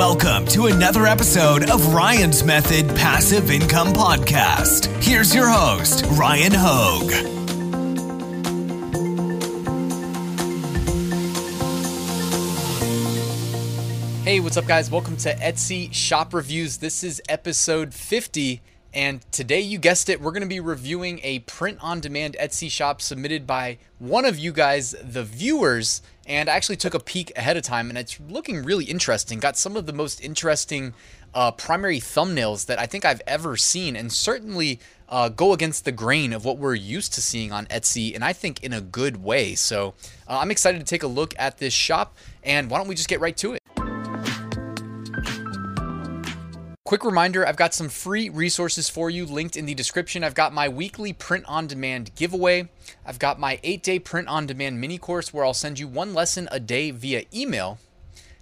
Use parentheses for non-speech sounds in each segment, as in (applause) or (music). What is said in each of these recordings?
Welcome to another episode of Ryan's Method Passive Income Podcast. Here's your host, Ryan Hogue. Hey, what's up, guys? Welcome to Etsy Shop Reviews. This is episode 50, and today, you guessed it, we're going to be reviewing a print on demand Etsy shop submitted by one of you guys, the viewers. And I actually took a peek ahead of time, and it's looking really interesting. Got some of the most interesting uh, primary thumbnails that I think I've ever seen, and certainly uh, go against the grain of what we're used to seeing on Etsy, and I think in a good way. So uh, I'm excited to take a look at this shop, and why don't we just get right to it? Quick reminder I've got some free resources for you linked in the description. I've got my weekly print on demand giveaway. I've got my eight day print on demand mini course where I'll send you one lesson a day via email.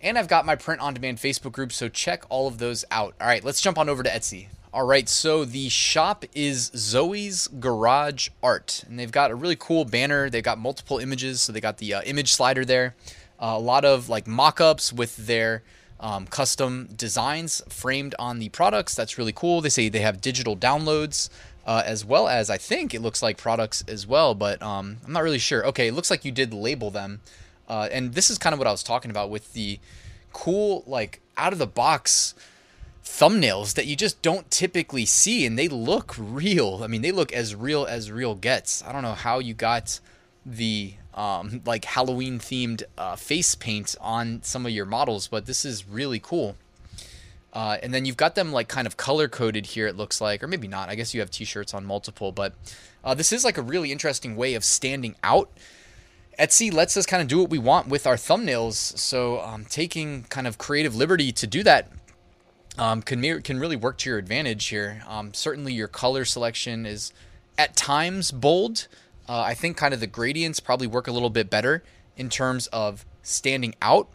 And I've got my print on demand Facebook group, so check all of those out. All right, let's jump on over to Etsy. All right, so the shop is Zoe's Garage Art, and they've got a really cool banner. They've got multiple images, so they got the uh, image slider there, uh, a lot of like mock ups with their um, custom designs framed on the products. That's really cool. They say they have digital downloads uh, as well as I think it looks like products as well, but um, I'm not really sure. Okay, it looks like you did label them, uh, and this is kind of what I was talking about with the cool like out of the box thumbnails that you just don't typically see and they look real. I mean, they look as real as real gets. I don't know how you got the um, like Halloween themed uh, face paint on some of your models, but this is really cool. Uh, and then you've got them like kind of color coded here, it looks like, or maybe not. I guess you have t shirts on multiple, but uh, this is like a really interesting way of standing out. Etsy lets us kind of do what we want with our thumbnails. So um, taking kind of creative liberty to do that um, can, can really work to your advantage here. Um, certainly, your color selection is at times bold. Uh, I think kind of the gradients probably work a little bit better in terms of standing out.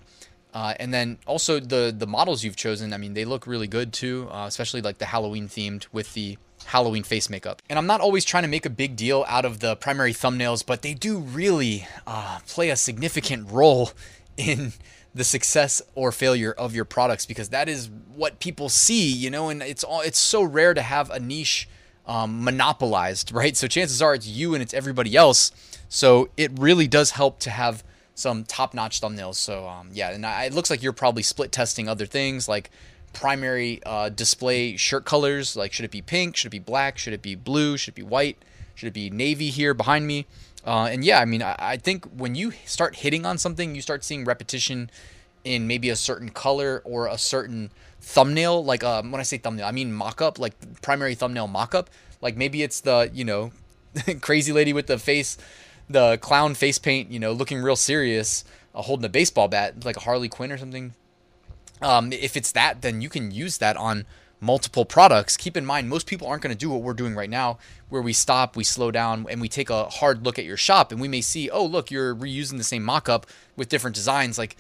Uh, and then also the the models you've chosen. I mean, they look really good too, uh, especially like the Halloween themed with the Halloween face makeup. And I'm not always trying to make a big deal out of the primary thumbnails, but they do really uh, play a significant role (laughs) in the success or failure of your products because that is what people see, you know. And it's all it's so rare to have a niche um, monopolized, right? So chances are it's you and it's everybody else. So it really does help to have some top-notch thumbnails. So um, yeah, and I, it looks like you're probably split testing other things like primary uh, display shirt colors. Like should it be pink? Should it be black? Should it be blue? Should it be white? Should it be navy here behind me? Uh, and yeah, I mean, I, I think when you start hitting on something, you start seeing repetition in maybe a certain color or a certain thumbnail, like um, when I say thumbnail, I mean mock-up, like primary thumbnail mock-up. Like maybe it's the you know (laughs) crazy lady with the face, the clown face paint, you know, looking real serious, uh, holding a baseball bat, like a Harley Quinn or something. Um, if it's that, then you can use that on multiple products. Keep in mind, most people aren't going to do what we're doing right now, where we stop, we slow down, and we take a hard look at your shop, and we may see, oh, look, you're reusing the same mock-up with different designs. Like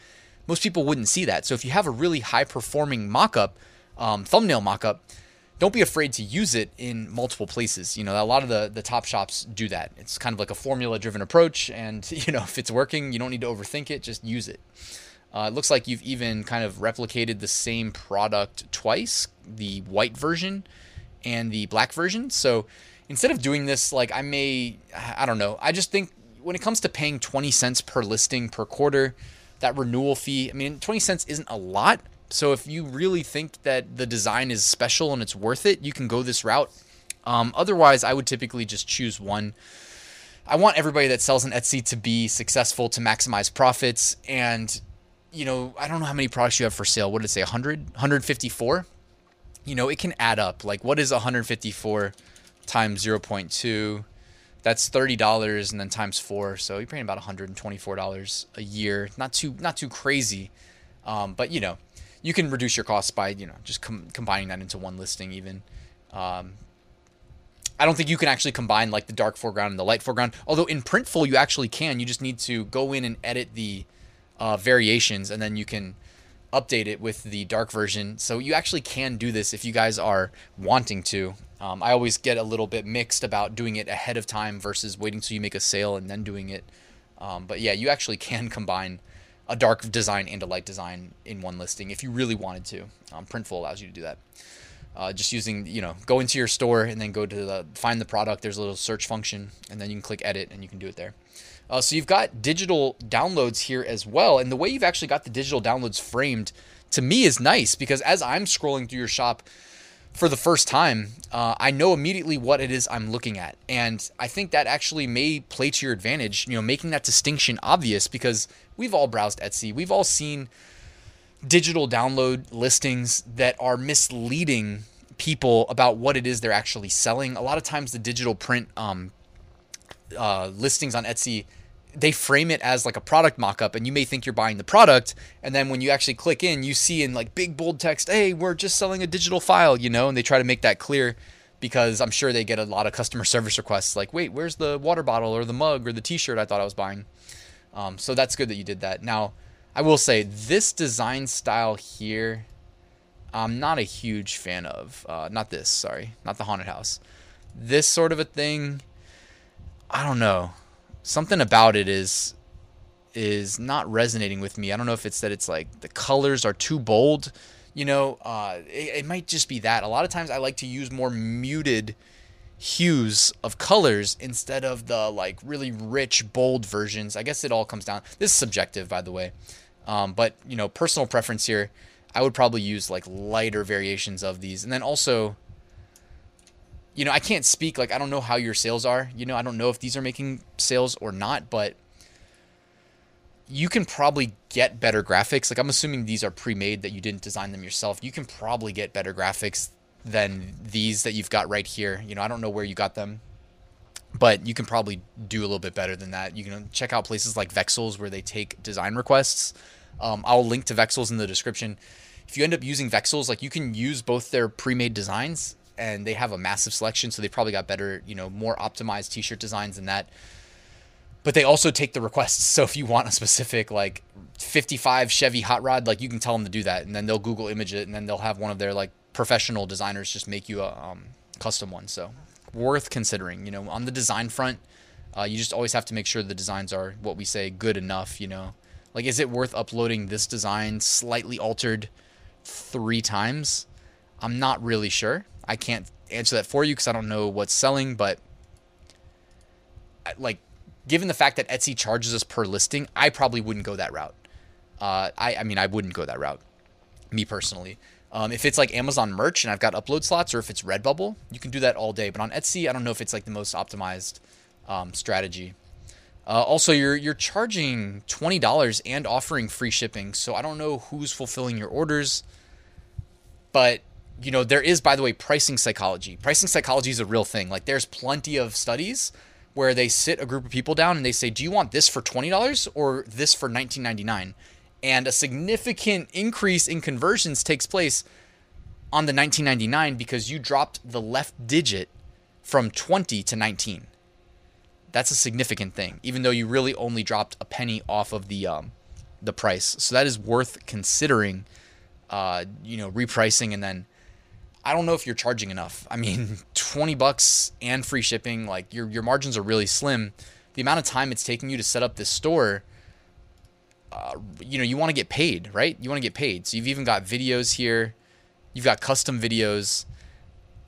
most people wouldn't see that. So if you have a really high performing mockup, um, thumbnail mockup, don't be afraid to use it in multiple places. You know, a lot of the the top shops do that. It's kind of like a formula driven approach, and (laughs) you know, if it's working, you don't need to overthink it. Just use it. Uh, it looks like you've even kind of replicated the same product twice, the white version and the black version. So instead of doing this, like I may, I don't know. I just think when it comes to paying 20 cents per listing per quarter, that renewal fee. I mean, 20 cents isn't a lot. So if you really think that the design is special and it's worth it, you can go this route. Um, otherwise, I would typically just choose one. I want everybody that sells on Etsy to be successful, to maximize profits. And, you know, I don't know how many products you have for sale. What did it say? 100? 154? You know, it can add up. Like, what is 154 times 0.2? That's thirty dollars and then times four, so you're paying about one hundred and twenty-four dollars a year. Not too not too crazy, um, but you know, you can reduce your costs by you know just com- combining that into one listing. Even, um, I don't think you can actually combine like the dark foreground and the light foreground. Although in Printful you actually can. You just need to go in and edit the uh, variations, and then you can update it with the dark version. So you actually can do this if you guys are wanting to. Um, I always get a little bit mixed about doing it ahead of time versus waiting till you make a sale and then doing it. Um, but yeah, you actually can (laughs) combine a dark design and a light design in one listing if you really wanted to. Um, Printful allows you to do that. Uh, just using, you know, go into your store and then go to the find the product. There's a little search function, and then you can click edit and you can do it there. Uh, so you've got digital downloads here as well, and the way you've actually got the digital downloads framed to me is nice because as I'm scrolling through your shop for the first time, uh, I know immediately what it is I'm looking at, and I think that actually may play to your advantage. You know, making that distinction obvious because we've all browsed Etsy, we've all seen digital download listings that are misleading people about what it is they're actually selling. A lot of times, the digital print um, uh, listings on Etsy they frame it as like a product mock-up and you may think you're buying the product and then when you actually click in you see in like big bold text hey we're just selling a digital file you know and they try to make that clear because i'm sure they get a lot of customer (laughs) service requests like wait where's the water bottle or the mug or the t-shirt i thought i was buying um, so that's good that you did that now I will say this design style here, I'm not a huge fan of. Uh, not this, sorry, not the haunted house. This sort of a thing, I don't know. Something about it is is not resonating with me. I don't know if it's that it's like the colors are too bold. You know, uh, it, it might just be that. A lot of times I like to use more muted hues of colors instead of the like really rich bold versions. I guess it all comes down. This is subjective, by the way. Um, but you know, personal preference here, I would probably use like lighter variations of these, and then also, you know, I can't speak like I don't know how your sales are. You know, I don't know if these are making sales or not, but you can probably get better graphics. Like I'm assuming these are pre-made that you didn't design them yourself. You can probably get better graphics than these that you've got right here. You know, I don't know where you got them but you can probably do a little bit better than that. You can check out places like Vexels where they take design requests um, I'll link to Vexels in the description. If you end up using Vexels, like you can use both their pre-made designs and they have a massive selection, so they probably got better, you know, more optimized t-shirt designs than that. But they also take the requests. So if you want a specific like 55 Chevy hot rod, like you can tell them to do that, and then they'll Google image it, and then they'll have one of their like professional designers just make you a um, custom one. So worth considering. You know, on the design front, uh, you just always have to make sure the designs are what we say good enough. You know, like, is it worth uploading this design slightly altered three times? I'm not really sure. I can't answer that for you because I don't know what's selling, but like, given the fact that Etsy charges us per listing, I probably wouldn't go that route. Uh, I, I mean, I wouldn't go that route, me personally. Um, if it's like Amazon merch and I've got upload slots, or if it's Redbubble, you can do that all day. But on Etsy, I don't know if it's like the most optimized um, strategy. Uh, also, you're you're charging twenty dollars and offering free shipping, so I don't know who's fulfilling your orders, but you know there is, by the way, pricing psychology. Pricing psychology is a real thing. Like there's plenty of studies where they sit a group of people down and they say, "Do you want this for twenty dollars or this for nineteen ninety nine? And a significant increase in conversions takes place on the 1999 because you dropped the left digit from 20 to 19 that's a significant thing, even though you really only dropped a penny off of the um, the price. So that is worth considering. Uh, you know, repricing and then I don't know if you're charging enough. I mean, (laughs) 20 bucks and free shipping, like your your margins are really slim. The amount of time it's taking you to set up this store, uh, you know, you want to get paid, right? You want to get paid. So you've even got videos here. You've got custom videos.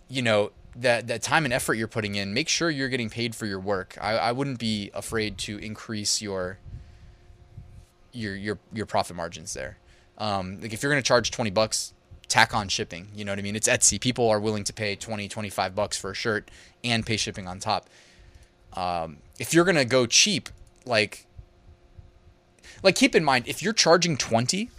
You know, that that time and effort you're putting in, make sure you're getting paid for your work. I, I wouldn't be afraid to increase your your your your profit margins there. Um, like if you're going to charge 20 bucks, tack on shipping. You know what I mean? It's Etsy. People are willing to pay 20, 25 bucks for a shirt and pay shipping on top. Um, if you're going to go cheap, like like keep in mind if you're charging 20,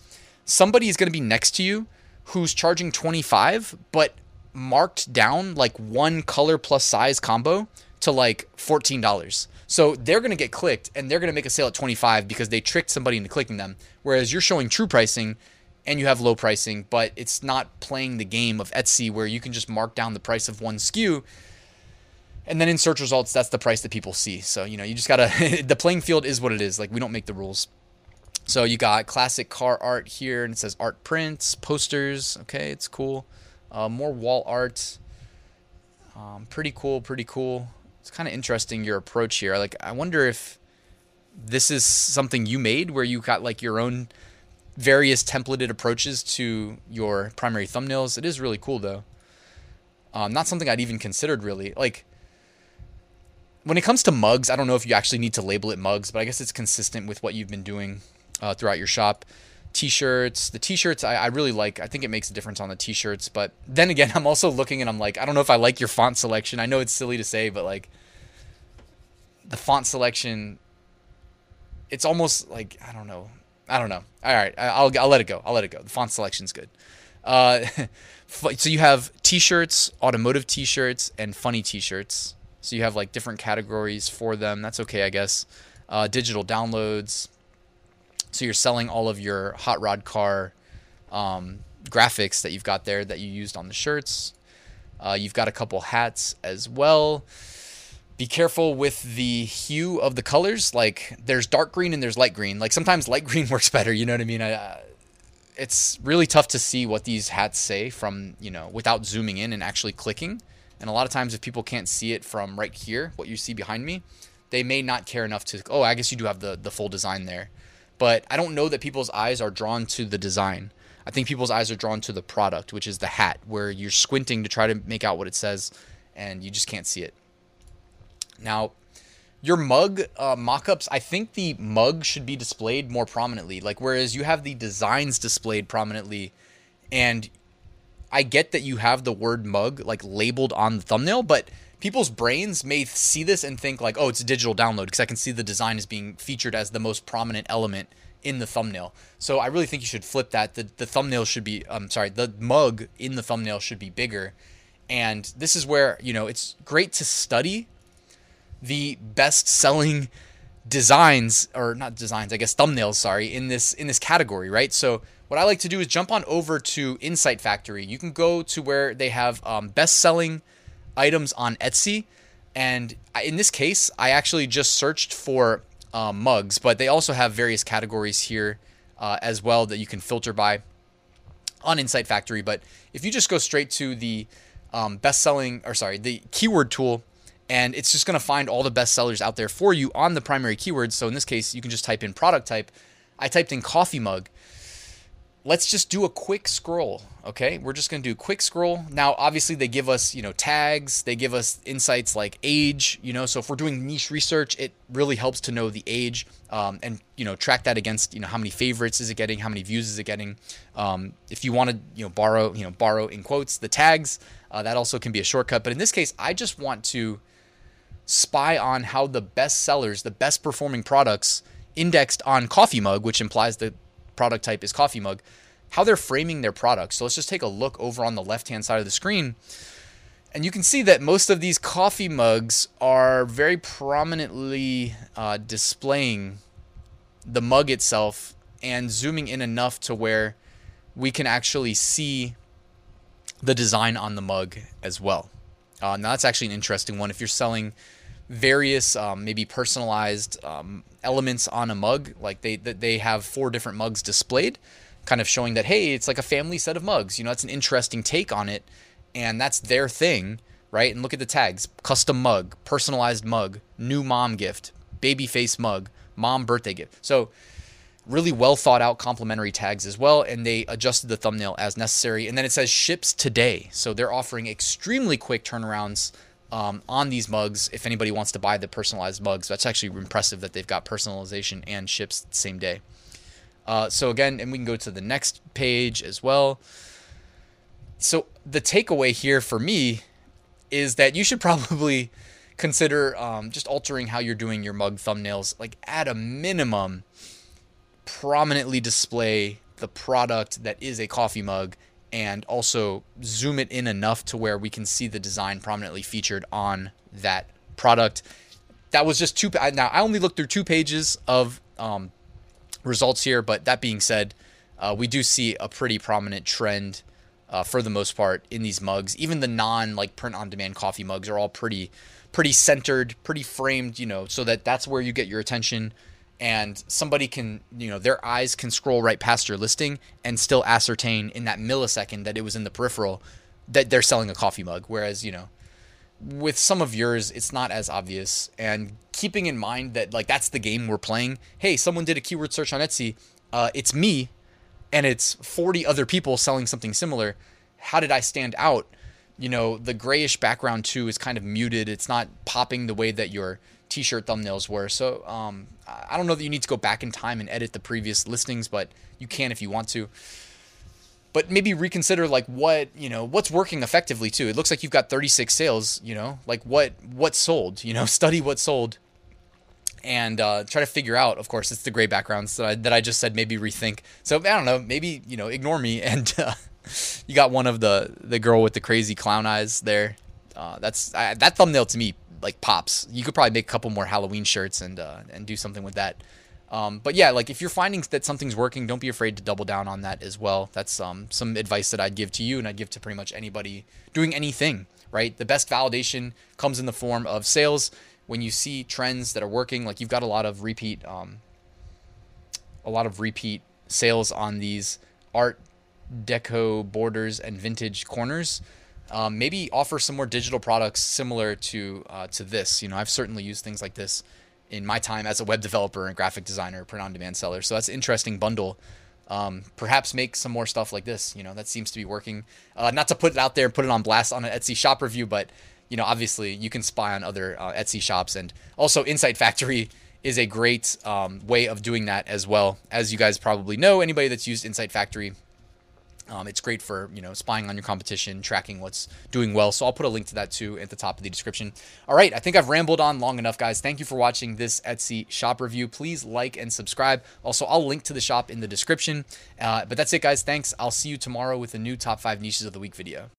somebody is going to be next to you who's charging 25, but marked down like one color plus size combo to like $14. So they're going to get clicked and they're going to make a sale at 25 because they tricked somebody into clicking them. Whereas you're showing true pricing and you have low pricing, but it's not playing the game of Etsy where you can just mark down the price of one SKU. And then in search results, that's the price that people see. So, you know, you just got to, (laughs) the playing field is what it is. Like, we don't make the rules. So you got classic car art here and it says art prints, posters. Okay, it's cool. Uh, more wall art. Um, pretty cool, pretty cool. It's kind of interesting your approach here. Like, I wonder if this is something you made where you got like your own various templated approaches to your primary thumbnails. It is really cool though. Um, not something I'd even considered really. Like when it comes to mugs, I don't know if you actually need to label it mugs, but I guess it's consistent with what you've been doing uh, throughout your shop. T-shirts, the T-shirts I, I really like. I think it makes a difference on the T-shirts, but then again, (laughs) I'm also looking and I'm like, I don't know if I like your font selection. I know it's silly to say, but like the font selection, it's almost like I don't know. I don't know. All right, I'll I'll let it go. I'll let it go. The font selection's good. Uh, (laughs) so you have T-shirts, automotive T-shirts, and funny T-shirts. So you have like different categories for them. That's okay, I guess. Uh, digital downloads. So you're selling all of your hot rod car um, graphics that you've got there that you used on the shirts. Uh, you've got a couple hats as well. Be careful with the hue of the colors. Like there's dark green and there's light green. Like sometimes light (laughs) green works better. You know what I mean? I, uh, it's really tough to see what these hats say from you know without zooming in and actually clicking. And a lot of times, if people can't see it from right here, what you see behind me, they may not care enough to. Oh, I guess you do have the the full design there, but I don't know that people's eyes are drawn to the design. I think people's eyes are drawn to the product, which is the hat, where you're squinting to try to make out what it says, and you just can't see it. Now, your mug uh, mock-ups, I think the mug should be displayed more prominently. Like whereas you have the designs displayed prominently, and I get that you have the word mug like labeled on the thumbnail, but people's brains may see this and think like, oh, it's a digital download because I can see the design is being featured as the most prominent element in the thumbnail. So I really think you should flip that. The the thumbnail should be I'm um, sorry, the mug in the thumbnail should be bigger. And this is where, you know, it's great to study the best selling designs or not designs, I guess thumbnails, sorry, in this in this category, right? So what I like to do is jump on over to Insight Factory. You can go to where they have um, best selling items on Etsy. And in this case, I actually just searched for um, mugs, but they also have various categories here uh, as well that you can filter by on Insight Factory. But if you just go straight to the um, best selling, or sorry, the keyword tool, and it's just going to find all the best sellers out there for you on the primary keywords. So in this case, you can just type in product type. I typed in coffee mug. Let's just do a quick scroll okay? We're just going to do quick scroll. Now obviously they give us you know tags. They give us insights like age you know? So if we're doing niche research it really helps to know the age um, and you know track that against you know how many favorites is it getting how many views is it getting. Um, if you want to you know borrow you know borrow in quotes the tags uh, that also can be a shortcut. But in this case i just want to spy on how the best sellers the best performing products indexed on coffee mug which implies the product type is coffee mug, how they're framing their products. So let's just take a look over on the left hand side of the screen. And you can see that most of these coffee mugs are very prominently uh, displaying the mug itself and zooming in enough to where we can actually see the design on the mug as well. Uh, now that's actually an interesting one. If you're selling various um, maybe personalized um, elements on a mug. Like they they have four different mugs displayed, kind of showing that hey, it's like a family set of mugs. You know, that's an interesting take on it, and that's their thing, right? And look at the tags: custom mug, personalized mug, new mom gift, baby face mug, mom birthday gift. So really well thought out complimentary tags as well and they adjusted the thumbnail as necessary and then it says ships today so they're offering extremely quick turnarounds um, on these mugs if anybody wants to buy the personalized mugs. That's actually impressive that they've got personalization and ships the same day. Uh, so again, and we can go to the next page as well. So the takeaway here for me is that you should (laughs) probably consider um, just altering how you're doing your mug thumbnails. Like at a minimum, prominently display the product that is a coffee mug and also zoom it in enough to where we can see the design prominently featured on that product. That was just two. Now I only looked through two pages of um, results here, but that being said, uh, we do see a pretty prominent trend uh, for the most part in these mugs. Even the non like print on demand coffee mugs are all pretty pretty centered, pretty framed, you know, so that that's where you get your attention and somebody can, you know, their eyes can scroll right past your listing and still ascertain in that millisecond that it was in the peripheral that they're selling a coffee mug. Whereas, you know, with some of yours, it's not as obvious. And keeping in mind that like that's the game we're playing. Hey, someone did a keyword search on Etsy. Uh, it's me, and it's 40 other people selling something similar. How did I stand out? You know, the grayish background too is kind of muted. It's not popping the way that your t-shirt thumbnails were. So um, I don't know that you need to go back in time and edit the previous listings, but you can if you want to. But maybe reconsider like what you know what's working effectively too. It looks like you've got 36 sales you know like what what sold you know? (laughs) Study what sold and uh, try to figure out of course it's the gray backgrounds that I, that I just said maybe rethink. So i don't know maybe you know ignore me and (laughs) uh, you got one of the the girl with the crazy clown eyes there. Uh, that's I, that thumbnail to me like pops you could probably make a couple more halloween shirts and uh, and do something with that um, but yeah, like if you're finding that something's working, don't be afraid to double down on that as well. That's um, some advice that I'd give to you, and I'd give to pretty much anybody doing anything. Right, the best validation comes in the form of sales. When you see trends that are working, like you've got a lot of repeat, um, a lot of repeat sales on these art deco borders and vintage corners. Um, maybe offer some more digital products similar to uh, to this. You know, I've certainly used things like this in my time as a web developer and graphic designer, print on demand seller. So that's an interesting bundle. Um, perhaps make some more stuff like this. You know, that seems to be working. Uh, not to put it out there and put it on blast on an Etsy shop review, but you know, obviously you can spy on other uh, Etsy shops, and also Insight Factory is a great um, way of doing that as well. As you guys probably know, anybody that's used Insight Factory um, it's great for you know spying on your competition, tracking what's doing well. So I'll put a link to that too at the top of the description. All right, I think I've rambled on long enough, guys. Thank you for watching this Etsy shop review. Please like and subscribe. Also, I'll link to the shop in the description. Uh, but that's it, guys. Thanks. I'll see you tomorrow with a new top five niches of the week video.